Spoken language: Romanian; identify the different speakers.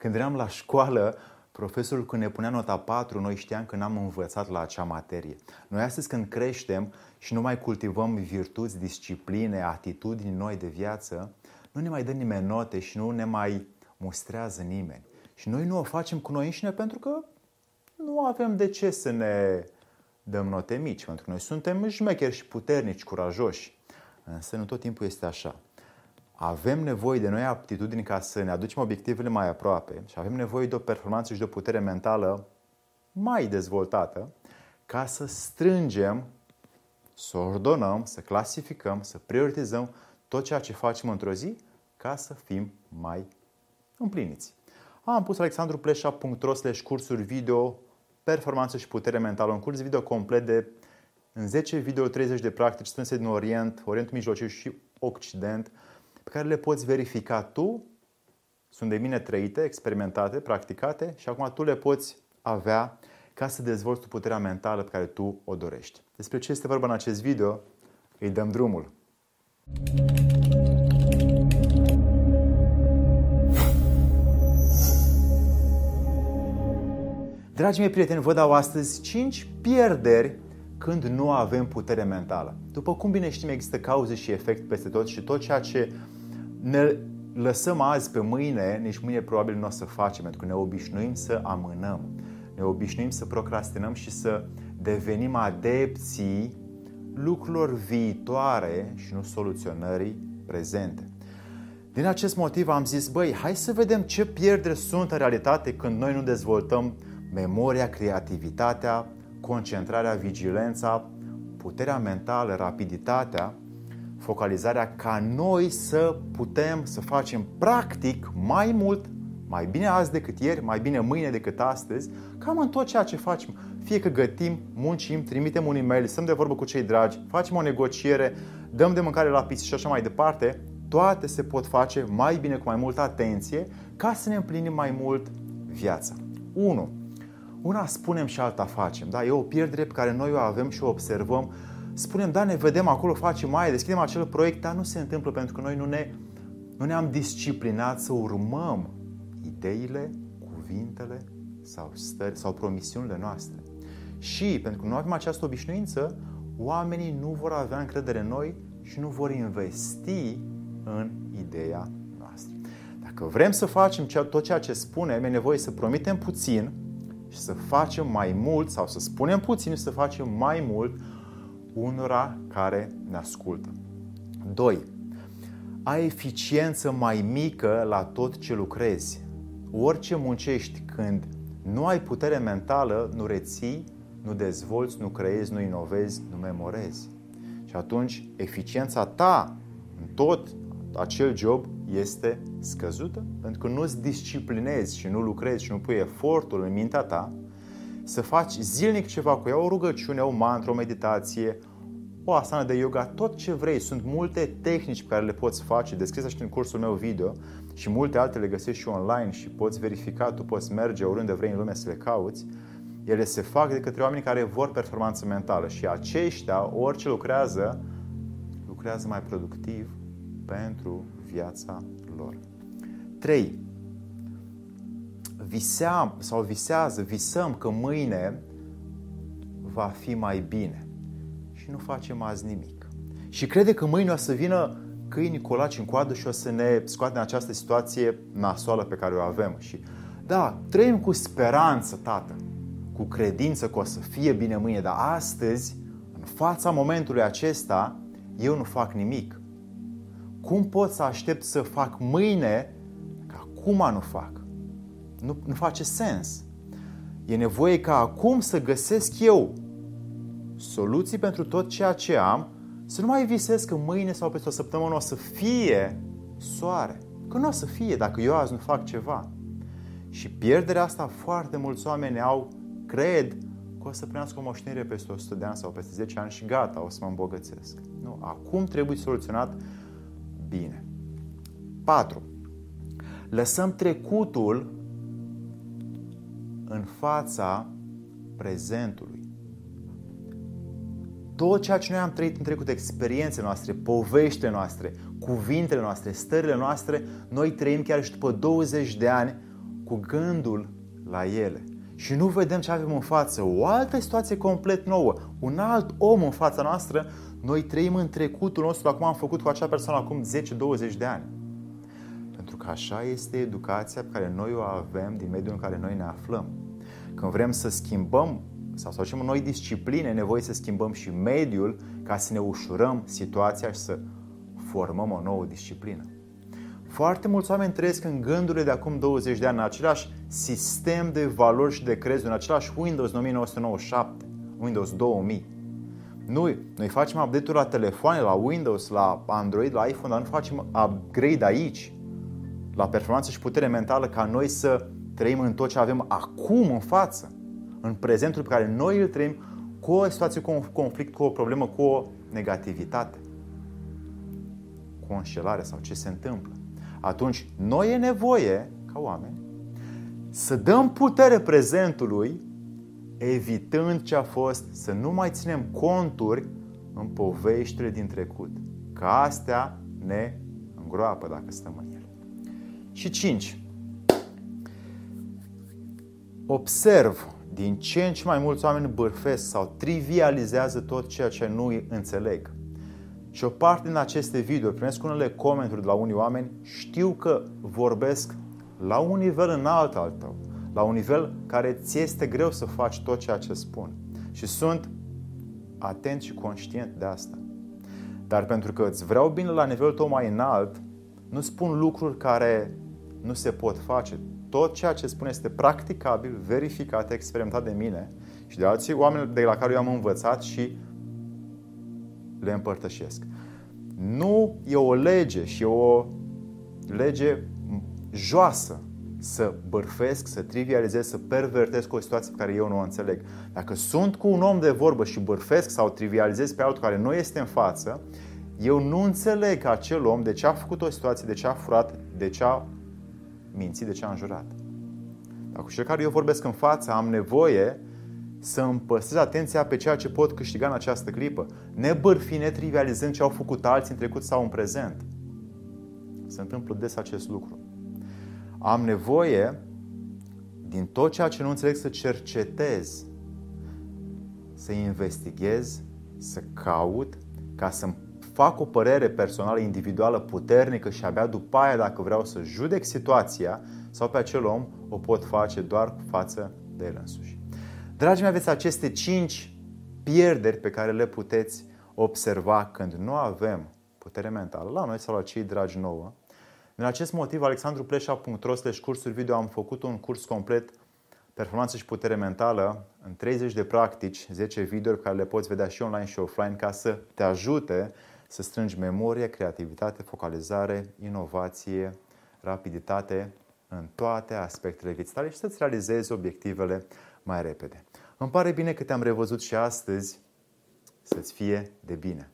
Speaker 1: Când eram la școală, profesorul când ne punea nota 4, noi știam că n-am învățat la acea materie. Noi astăzi când creștem și nu mai cultivăm virtuți, discipline, atitudini noi de viață, nu ne mai dă nimeni note și nu ne mai mustrează nimeni. Și noi nu o facem cu noi înșine pentru că nu avem de ce să ne dăm note mici, pentru că noi suntem șmecheri și puternici, curajoși. Însă nu tot timpul este așa. Avem nevoie de noi aptitudini ca să ne aducem obiectivele mai aproape și avem nevoie de o performanță și de o putere mentală mai dezvoltată ca să strângem, să ordonăm, să clasificăm, să prioritizăm tot ceea ce facem într-o zi ca să fim mai împliniți. Am pus alexandrupleșa.ro cursuri video performanță și putere mentală, un curs video complet de în 10 video 30 de practici strânse din Orient, Orientul Mijlociu și Occident, pe care le poți verifica tu, sunt de mine trăite, experimentate, practicate și acum tu le poți avea ca să dezvolți tu puterea mentală pe care tu o dorești. Despre ce este vorba în acest video, îi dăm drumul. Dragii mei prieteni, vă dau astăzi 5 pierderi când nu avem putere mentală. După cum bine știm, există cauze și efect peste tot și tot ceea ce ne lăsăm azi pe mâine, nici mâine probabil nu o să facem, pentru că ne obișnuim să amânăm. Ne obișnuim să procrastinăm și să devenim adepții lucrurilor viitoare și nu soluționării prezente. Din acest motiv am zis, băi, hai să vedem ce pierderi sunt în realitate când noi nu dezvoltăm memoria, creativitatea, concentrarea, vigilența, puterea mentală, rapiditatea, focalizarea ca noi să putem să facem practic mai mult, mai bine azi decât ieri, mai bine mâine decât astăzi, cam în tot ceea ce facem. Fie că gătim, muncim, trimitem un e-mail, stăm de vorbă cu cei dragi, facem o negociere, dăm de mâncare la pisici și așa mai departe, toate se pot face mai bine cu mai multă atenție ca să ne împlinim mai mult viața. 1 una spunem și alta facem. Da? E o pierdere pe care noi o avem și o observăm. Spunem, da, ne vedem acolo, facem mai, deschidem acel proiect, dar nu se întâmplă pentru că noi nu, ne, nu ne-am disciplinat să urmăm ideile, cuvintele sau stări sau promisiunile noastre. Și pentru că nu avem această obișnuință, oamenii nu vor avea încredere în noi și nu vor investi în ideea noastră. Dacă vrem să facem tot ceea ce spunem, e nevoie să promitem puțin, și să facem mai mult sau să spunem puțin și să facem mai mult unora care ne ascultă. 2. Ai eficiență mai mică la tot ce lucrezi. Orice muncești când nu ai putere mentală, nu reții, nu dezvolți, nu creezi, nu inovezi, nu memorezi. Și atunci eficiența ta în tot acel job este scăzută pentru că nu-ți disciplinezi și nu lucrezi și nu pui efortul în mintea ta să faci zilnic ceva cu ea, o rugăciune, o mantră, o meditație, o asana de yoga, tot ce vrei. Sunt multe tehnici pe care le poți face, descris și în cursul meu video și multe altele găsești și online și poți verifica, tu poți merge oriunde vrei în lume să le cauți. Ele se fac de către oameni care vor performanță mentală și aceștia, orice lucrează, lucrează mai productiv pentru viața lor. 3. Viseam sau visează, visăm că mâine va fi mai bine și nu facem azi nimic. Și crede că mâine o să vină câinii colaci în coadă și o să ne scoate în această situație nasoală pe care o avem. Și da, trăim cu speranță, tată, cu credință că o să fie bine mâine, dar astăzi, în fața momentului acesta, eu nu fac nimic. Cum pot să aștept să fac mâine că acum nu fac? Nu, nu face sens. E nevoie ca acum să găsesc eu soluții pentru tot ceea ce am, să nu mai visez că mâine sau peste o săptămână o să fie soare. Că nu o să fie dacă eu azi nu fac ceva. Și pierderea asta foarte mulți oameni au, cred, că o să primească o moștenire peste 100 de ani sau peste 10 ani și gata, o să mă îmbogățesc. Nu, acum trebuie soluționat bine. 4. Lăsăm trecutul în fața prezentului. Tot ceea ce noi am trăit în trecut, experiențele noastre, poveștile noastre, cuvintele noastre, stările noastre, noi trăim chiar și după 20 de ani cu gândul la ele. Și nu vedem ce avem în față, o altă situație complet nouă, un alt om în fața noastră, noi trăim în trecutul nostru, acum am făcut cu acea persoană acum 10-20 de ani. Pentru că așa este educația pe care noi o avem din mediul în care noi ne aflăm. Când vrem să schimbăm sau să facem noi discipline, e nevoie să schimbăm și mediul ca să ne ușurăm situația și să formăm o nouă disciplină. Foarte mulți oameni trăiesc în gândurile de acum 20 de ani, în același sistem de valori și de crezuri, în același Windows 1997, Windows 2000. Noi, noi facem update-uri la telefoane, la Windows, la Android, la iPhone, dar nu facem upgrade aici, la performanță și putere mentală, ca noi să trăim în tot ce avem acum în față, în prezentul pe care noi îl trăim, cu o situație, cu un conflict, cu o problemă, cu o negativitate, cu o înșelare sau ce se întâmplă atunci noi e nevoie, ca oameni, să dăm putere prezentului, evitând ce a fost, să nu mai ținem conturi în poveștile din trecut. Că astea ne îngroapă dacă stăm în ele. Și 5. Observ din ce în ce mai mulți oameni bârfesc sau trivializează tot ceea ce nu înțeleg. Și o parte din aceste video primesc unele comenturi de la unii oameni, știu că vorbesc la un nivel înalt al tău, la un nivel care ți este greu să faci tot ceea ce spun. Și sunt atent și conștient de asta. Dar pentru că îți vreau bine la nivelul tău mai înalt, nu spun lucruri care nu se pot face. Tot ceea ce spun este practicabil, verificat, experimentat de mine și de alții oameni de la care eu am învățat și le împărtășesc. Nu e o lege și e o lege joasă să bărfesc, să trivializez, să pervertesc o situație pe care eu nu o înțeleg. Dacă sunt cu un om de vorbă și bărfesc sau trivializez pe altul care nu este în față, eu nu înțeleg acel om de ce a făcut o situație, de ce a furat, de ce a mințit, de ce a înjurat. Dacă cu cel care eu vorbesc în față am nevoie să îmi păstrez atenția pe ceea ce pot câștiga în această clipă, nebârfi, netrivializând ce au făcut alții în trecut sau în prezent. Se întâmplă des acest lucru. Am nevoie, din tot ceea ce nu înțeleg, să cercetez, să investighez, să caut, ca să fac o părere personală, individuală, puternică și abia după aia, dacă vreau să judec situația sau pe acel om, o pot face doar față de el însuși. Dragii mei, aveți aceste cinci pierderi pe care le puteți observa când nu avem putere mentală, la noi sau la cei dragi nouă. Din acest motiv, alexandrupleșa.ro cursuri video am făcut un curs complet performanță și putere mentală în 30 de practici, 10 video pe care le poți vedea și online și offline ca să te ajute să strângi memorie, creativitate, focalizare, inovație, rapiditate în toate aspectele vieții tale și să-ți realizezi obiectivele mai repede. Îmi pare bine că te-am revăzut și astăzi. Să-ți fie de bine!